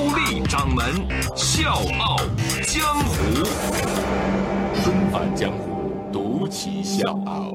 高丽掌门笑傲江湖，重返江湖，独骑笑傲。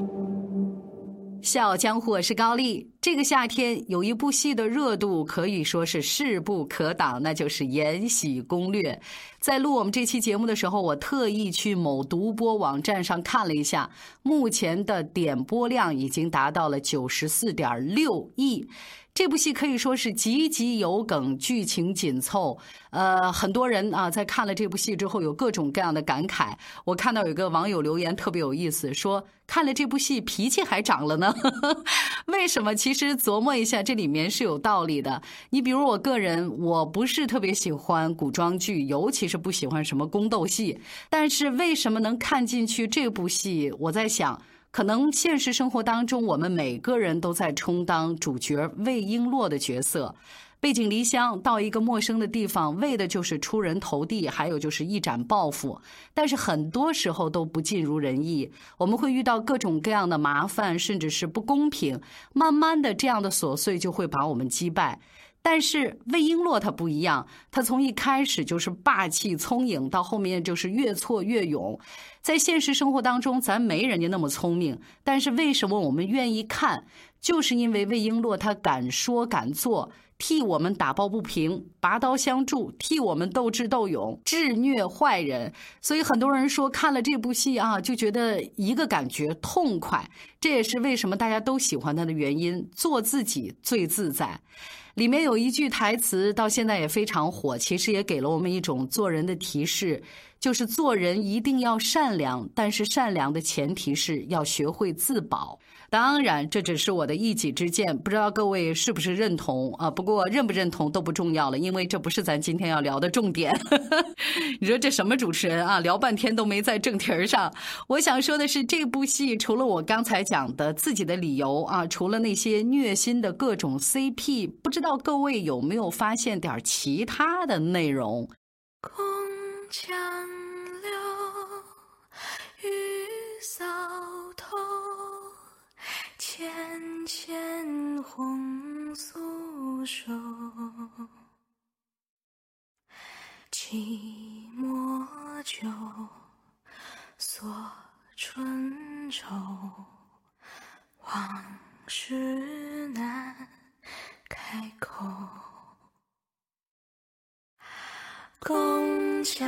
笑傲江湖，我是高丽。这个夏天有一部戏的热度可以说是势不可挡，那就是《延禧攻略》。在录我们这期节目的时候，我特意去某独播网站上看了一下，目前的点播量已经达到了九十四点六亿。这部戏可以说是集集有梗，剧情紧凑。呃，很多人啊，在看了这部戏之后，有各种各样的感慨。我看到有个网友留言特别有意思，说看了这部戏脾气还长了呢。为什么？其实琢磨一下，这里面是有道理的。你比如我个人，我不是特别喜欢古装剧，尤其是不喜欢什么宫斗戏。但是为什么能看进去这部戏？我在想。可能现实生活当中，我们每个人都在充当主角魏璎珞的角色，背井离乡到一个陌生的地方，为的就是出人头地，还有就是一展抱负。但是很多时候都不尽如人意，我们会遇到各种各样的麻烦，甚至是不公平。慢慢的，这样的琐碎就会把我们击败。但是魏璎珞她不一样，她从一开始就是霸气聪颖，到后面就是越挫越勇。在现实生活当中，咱没人家那么聪明，但是为什么我们愿意看？就是因为魏璎珞她敢说敢做，替我们打抱不平，拔刀相助，替我们斗智斗勇，治虐坏人。所以很多人说看了这部戏啊，就觉得一个感觉痛快。这也是为什么大家都喜欢她的原因，做自己最自在。里面有一句台词，到现在也非常火，其实也给了我们一种做人的提示，就是做人一定要善良，但是善良的前提是要学会自保。当然，这只是我的一己之见，不知道各位是不是认同啊？不过认不认同都不重要了，因为这不是咱今天要聊的重点。你说这什么主持人啊？聊半天都没在正题儿上。我想说的是，这部戏除了我刚才讲的自己的理由啊，除了那些虐心的各种 CP，不知道各位有没有发现点其他的内容？空墙柳，雨洒。浅浅红素手，寂寞酒锁春愁，往事难开口。宫墙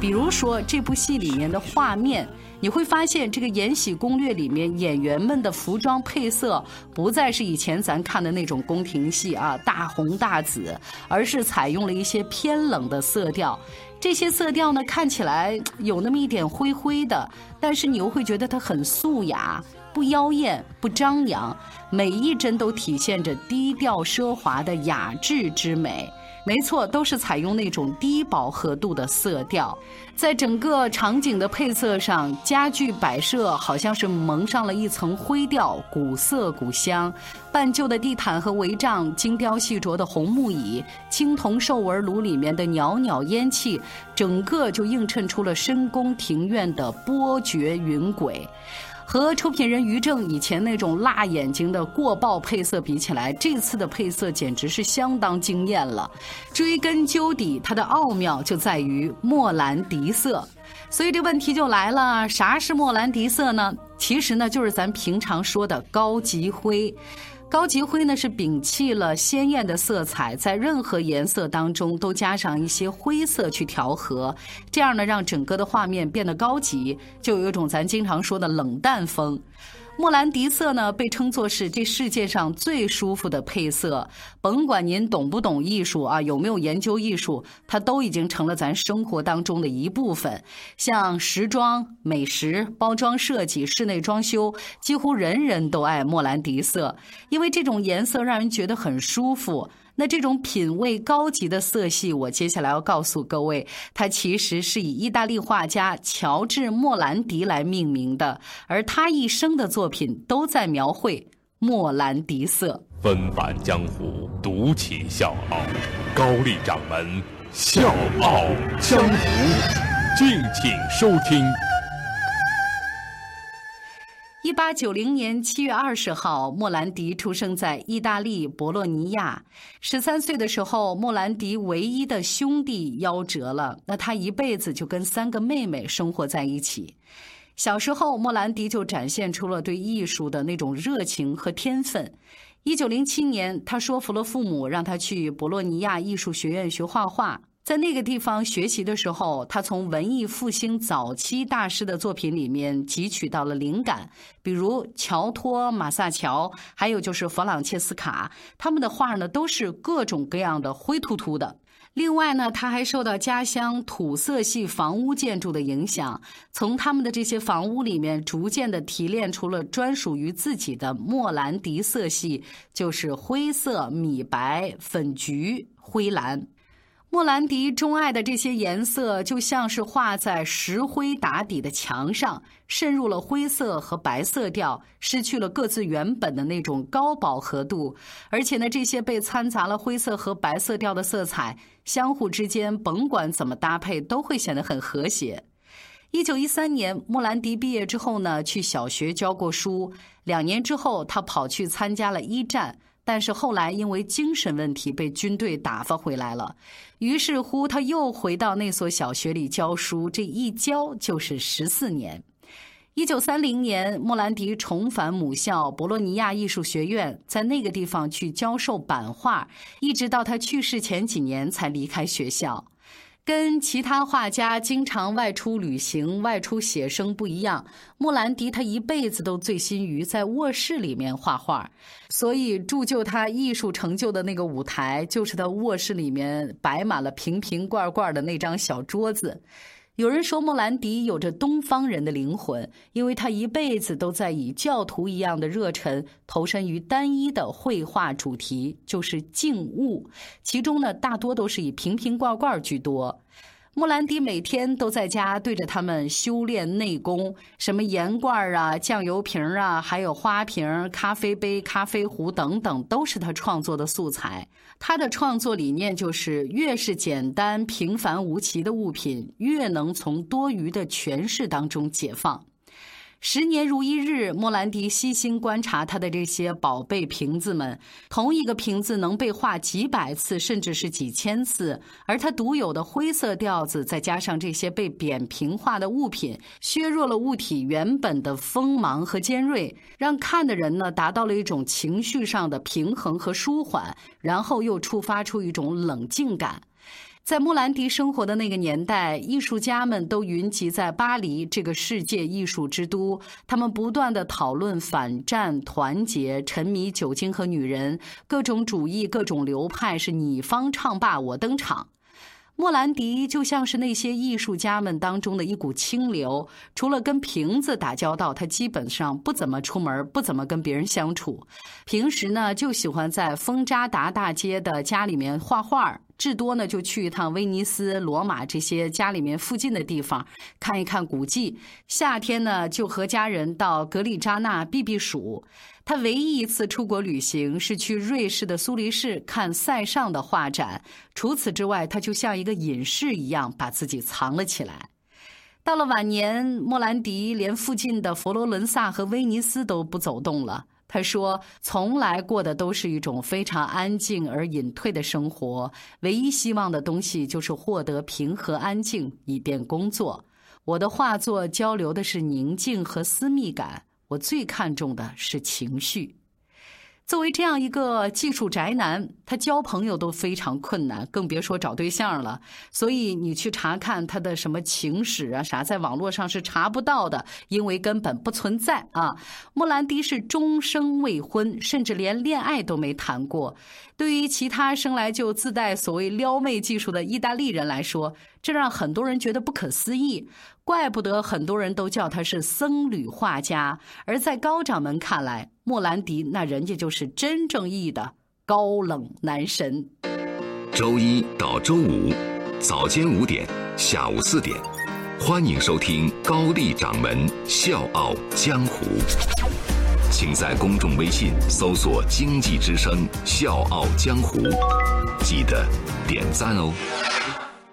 比如说这部戏里面的画面，你会发现这个《延禧攻略》里面演员们的服装配色不再是以前咱看的那种宫廷戏啊，大红大紫，而是采用了一些偏冷的色调。这些色调呢，看起来有那么一点灰灰的，但是你又会觉得它很素雅，不妖艳，不张扬，每一帧都体现着低调奢华的雅致之美。没错，都是采用那种低饱和度的色调，在整个场景的配色上，家具摆设好像是蒙上了一层灰调，古色古香。半旧的地毯和帷帐，精雕细琢的红木椅，青铜兽纹炉里面的袅袅烟气，整个就映衬出了深宫庭院的波谲云诡。和出品人于正以前那种辣眼睛的过曝配色比起来，这次的配色简直是相当惊艳了。追根究底，它的奥妙就在于莫兰迪色。所以这问题就来了，啥是莫兰迪色呢？其实呢，就是咱平常说的高级灰。高级灰呢是摒弃了鲜艳的色彩，在任何颜色当中都加上一些灰色去调和，这样呢让整个的画面变得高级，就有一种咱经常说的冷淡风。莫兰迪色呢，被称作是这世界上最舒服的配色。甭管您懂不懂艺术啊，有没有研究艺术，它都已经成了咱生活当中的一部分。像时装、美食、包装设计、室内装修，几乎人人都爱莫兰迪色，因为这种颜色让人觉得很舒服。那这种品味高级的色系，我接下来要告诉各位，它其实是以意大利画家乔治·莫兰迪来命名的，而他一生的作品都在描绘莫兰迪色。纷繁江湖，独起笑傲，高丽掌门笑傲江湖，敬请收听。一八九零年七月二十号，莫兰迪出生在意大利博洛尼亚。十三岁的时候，莫兰迪唯一的兄弟夭折了，那他一辈子就跟三个妹妹生活在一起。小时候，莫兰迪就展现出了对艺术的那种热情和天分。一九零七年，他说服了父母，让他去博洛尼亚艺术学院学画画。在那个地方学习的时候，他从文艺复兴早期大师的作品里面汲取到了灵感，比如乔托、马萨乔，还有就是弗朗切斯卡，他们的画呢都是各种各样的灰秃秃的。另外呢，他还受到家乡土色系房屋建筑的影响，从他们的这些房屋里面逐渐的提炼出了专属于自己的莫兰迪色系，就是灰色、米白、粉橘、灰蓝。莫兰迪钟爱的这些颜色，就像是画在石灰打底的墙上，渗入了灰色和白色调，失去了各自原本的那种高饱和度。而且呢，这些被掺杂了灰色和白色调的色彩，相互之间甭管怎么搭配，都会显得很和谐。一九一三年，莫兰迪毕业之后呢，去小学教过书。两年之后，他跑去参加了一战。但是后来因为精神问题被军队打发回来了，于是乎他又回到那所小学里教书，这一教就是十四年。一九三零年，莫兰迪重返母校博洛尼亚艺术学院，在那个地方去教授版画，一直到他去世前几年才离开学校。跟其他画家经常外出旅行、外出写生不一样，莫兰迪他一辈子都醉心于在卧室里面画画，所以铸就他艺术成就的那个舞台，就是他卧室里面摆满了瓶瓶罐罐的那张小桌子。有人说莫兰迪有着东方人的灵魂，因为他一辈子都在以教徒一样的热忱投身于单一的绘画主题，就是静物。其中呢，大多都是以瓶瓶罐罐居多。莫兰迪每天都在家对着他们修炼内功，什么盐罐啊、酱油瓶啊，还有花瓶、咖啡杯、咖啡壶等等，都是他创作的素材。他的创作理念就是：越是简单平凡无奇的物品，越能从多余的诠释当中解放。十年如一日，莫兰迪悉心观察他的这些宝贝瓶子们。同一个瓶子能被画几百次，甚至是几千次。而它独有的灰色调子，再加上这些被扁平化的物品，削弱了物体原本的锋芒和尖锐，让看的人呢达到了一种情绪上的平衡和舒缓，然后又触发出一种冷静感。在莫兰迪生活的那个年代，艺术家们都云集在巴黎这个世界艺术之都。他们不断的讨论反战、团结，沉迷酒精和女人，各种主义、各种流派是你方唱罢我登场。莫兰迪就像是那些艺术家们当中的一股清流，除了跟瓶子打交道，他基本上不怎么出门，不怎么跟别人相处。平时呢，就喜欢在丰扎达大街的家里面画画，至多呢就去一趟威尼斯、罗马这些家里面附近的地方看一看古迹。夏天呢，就和家人到格里扎纳避避暑。他唯一一次出国旅行是去瑞士的苏黎世看塞尚的画展。除此之外，他就像一个隐士一样把自己藏了起来。到了晚年，莫兰迪连附近的佛罗伦萨和威尼斯都不走动了。他说：“从来过的都是一种非常安静而隐退的生活，唯一希望的东西就是获得平和安静，以便工作。我的画作交流的是宁静和私密感，我最看重的是情绪。”作为这样一个技术宅男，他交朋友都非常困难，更别说找对象了。所以你去查看他的什么情史啊啥，在网络上是查不到的，因为根本不存在啊。莫兰迪是终生未婚，甚至连恋爱都没谈过。对于其他生来就自带所谓撩妹技术的意大利人来说，这让很多人觉得不可思议。怪不得很多人都叫他是僧侣画家，而在高掌门看来，莫兰迪那人家就是真正意义的高冷男神。周一到周五早间五点，下午四点，欢迎收听高丽掌门笑傲江湖。请在公众微信搜索“经济之声笑傲江湖”，记得点赞哦。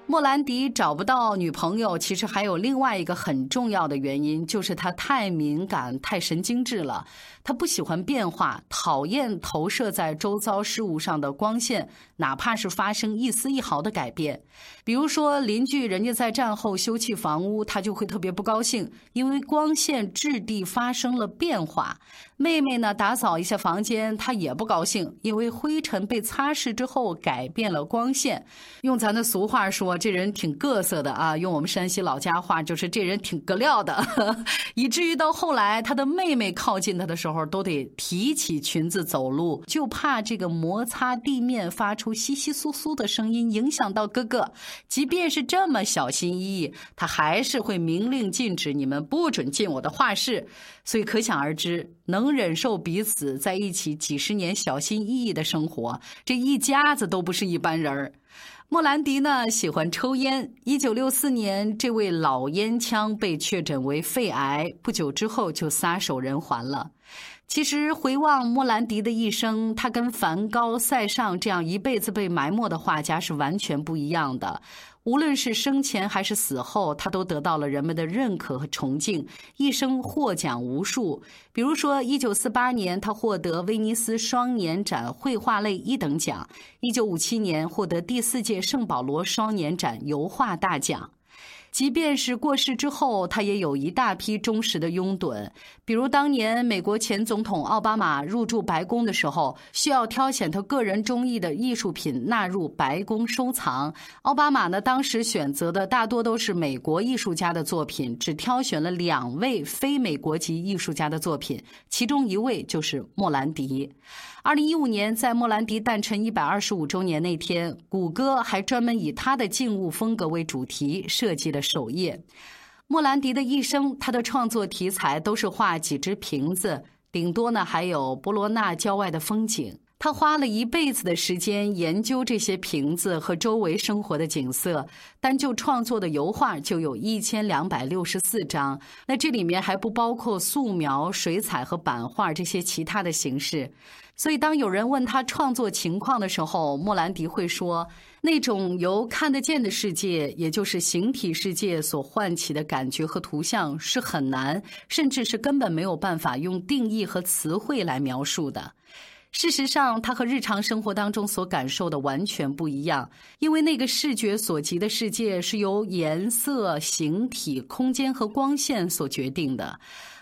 莫兰迪找不到女朋友，其实还有另外一个很重要的原因，就是他太敏感、太神经质了。他不喜欢变化，讨厌投射在周遭事物上的光线，哪怕是发生一丝一毫的改变。比如说，邻居人家在战后修葺房屋，他就会特别不高兴，因为光线质地发生了变化。妹妹呢，打扫一下房间，他也不高兴，因为灰尘被擦拭之后改变了光线。用咱的俗话说，这人挺各色的啊。用我们山西老家话，就是这人挺格料的，以至于到后来，他的妹妹靠近他的时候。都得提起裙子走路，就怕这个摩擦地面发出稀稀疏疏的声音，影响到哥哥。即便是这么小心翼翼，他还是会明令禁止你们不准进我的画室。所以可想而知，能忍受彼此在一起几十年小心翼翼的生活，这一家子都不是一般人儿。莫兰迪呢喜欢抽烟。一九六四年，这位老烟枪被确诊为肺癌，不久之后就撒手人寰了。其实回望莫兰迪的一生，他跟梵高、塞尚这样一辈子被埋没的画家是完全不一样的。无论是生前还是死后，他都得到了人们的认可和崇敬，一生获奖无数。比如说，一九四八年他获得威尼斯双年展绘画类一等奖；一九五七年获得第四届圣保罗双年展油画大奖。即便是过世之后，他也有一大批忠实的拥趸。比如当年美国前总统奥巴马入驻白宫的时候，需要挑选他个人中意的艺术品纳入白宫收藏。奥巴马呢，当时选择的大多都是美国艺术家的作品，只挑选了两位非美国籍艺术家的作品，其中一位就是莫兰迪。二零一五年，在莫兰迪诞辰一百二十五周年那天，谷歌还专门以他的静物风格为主题设计了首页。莫兰迪的一生，他的创作题材都是画几只瓶子，顶多呢还有博罗纳郊外的风景。他花了一辈子的时间研究这些瓶子和周围生活的景色，单就创作的油画就有一千两百六十四张。那这里面还不包括素描、水彩和版画这些其他的形式。所以，当有人问他创作情况的时候，莫兰迪会说：“那种由看得见的世界，也就是形体世界所唤起的感觉和图像，是很难，甚至是根本没有办法用定义和词汇来描述的。”事实上，它和日常生活当中所感受的完全不一样，因为那个视觉所及的世界是由颜色、形体、空间和光线所决定的。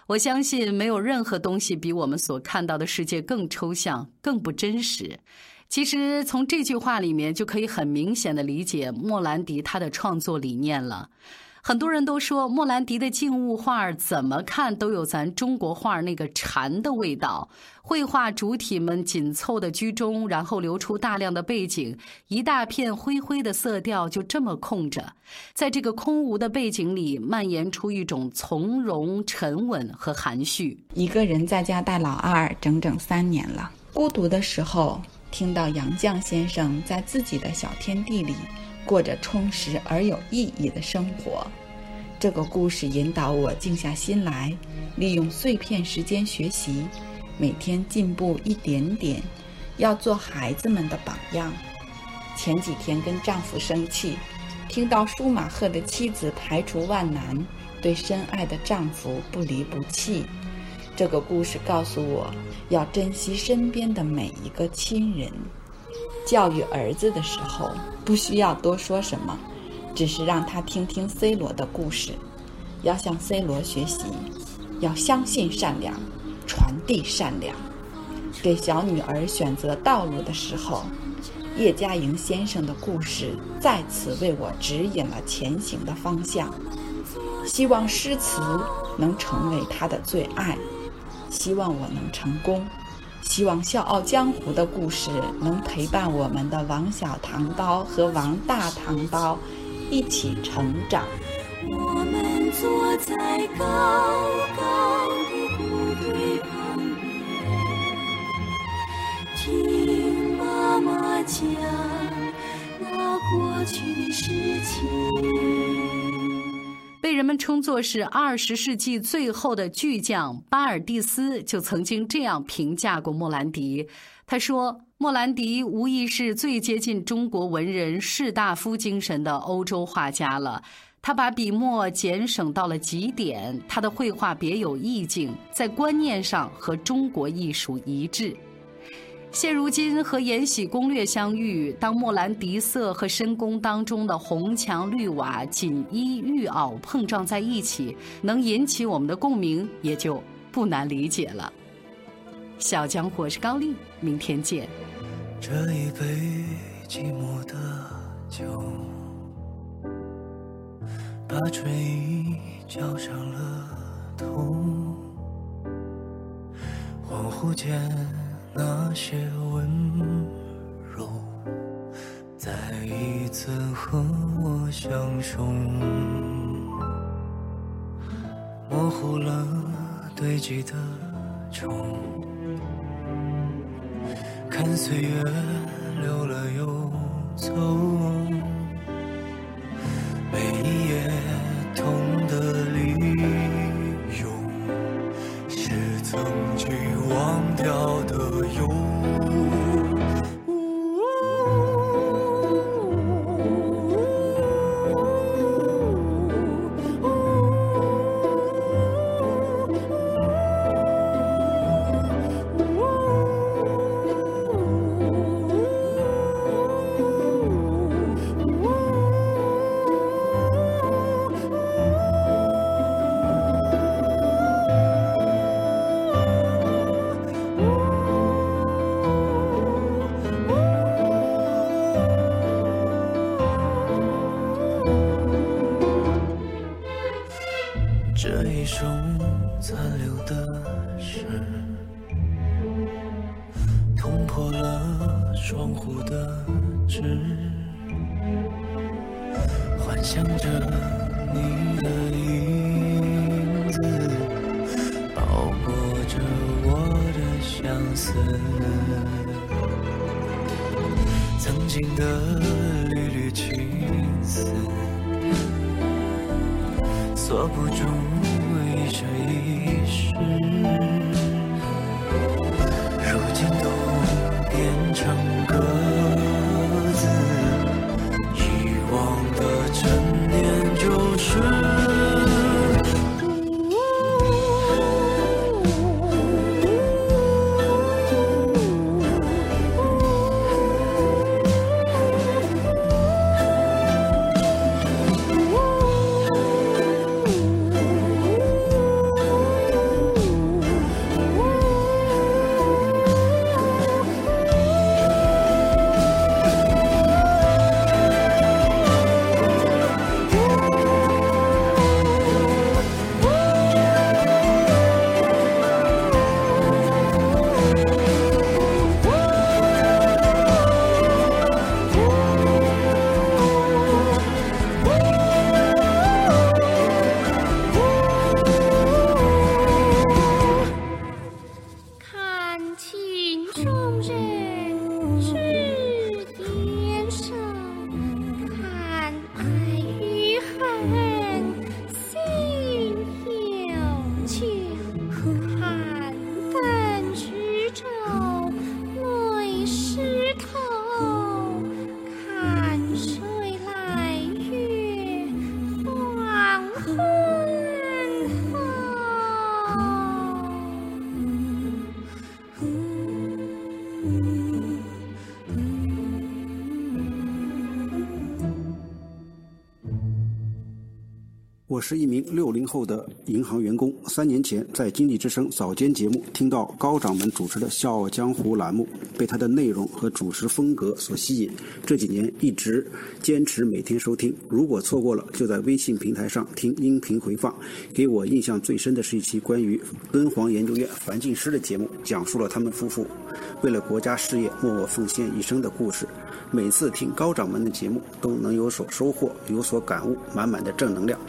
我相信，没有任何东西比我们所看到的世界更抽象、更不真实。其实，从这句话里面就可以很明显的理解莫兰迪他的创作理念了。很多人都说莫兰迪的静物画怎么看都有咱中国画那个禅的味道。绘画主体们紧凑的居中，然后留出大量的背景，一大片灰灰的色调就这么空着，在这个空无的背景里蔓延出一种从容、沉稳和含蓄。一个人在家带老二整整三年了，孤独的时候，听到杨绛先生在自己的小天地里。过着充实而有意义的生活，这个故事引导我静下心来，利用碎片时间学习，每天进步一点点，要做孩子们的榜样。前几天跟丈夫生气，听到舒马赫的妻子排除万难，对深爱的丈夫不离不弃。这个故事告诉我，要珍惜身边的每一个亲人。教育儿子的时候，不需要多说什么，只是让他听听 C 罗的故事，要向 C 罗学习，要相信善良，传递善良。给小女儿选择道路的时候，叶嘉莹先生的故事再次为我指引了前行的方向。希望诗词能成为他的最爱。希望我能成功，希望《笑傲江湖》的故事能陪伴我们的王小唐刀和王大唐刀一起成长。我们坐在高高的谷堆旁边，听妈妈讲那过去的事情。被人们称作是二十世纪最后的巨匠，巴尔蒂斯就曾经这样评价过莫兰迪。他说：“莫兰迪无疑是最接近中国文人士大夫精神的欧洲画家了。他把笔墨简省到了极点，他的绘画别有意境，在观念上和中国艺术一致。”现如今和《延禧攻略》相遇，当莫兰迪色和深宫当中的红墙绿瓦、锦衣玉袄碰撞在一起，能引起我们的共鸣，也就不难理解了。小江湖是高丽，明天见。这一杯寂寞的酒，把春意浇上了头，恍惚间。那些温柔，再一次和我相拥，模糊了堆积的愁，看岁月流了又走，曾经的缕缕青丝锁不住一生一世。我是一名六零后的银行员工。三年前在《经济之声》早间节目听到高掌门主持的《笑傲江湖》栏目，被他的内容和主持风格所吸引。这几年一直坚持每天收听，如果错过了，就在微信平台上听音频回放。给我印象最深的是一期关于敦煌研究院樊进师的节目，讲述了他们夫妇为了国家事业默默奉献一生的故事。每次听高掌门的节目，都能有所收获，有所感悟，满满的正能量。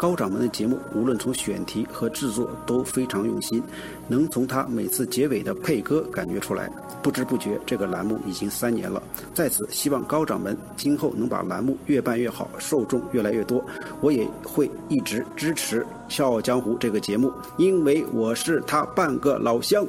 高掌门的节目，无论从选题和制作都非常用心，能从他每次结尾的配歌感觉出来。不知不觉，这个栏目已经三年了。在此，希望高掌门今后能把栏目越办越好，受众越来越多。我也会一直支持《笑傲江湖》这个节目，因为我是他半个老乡。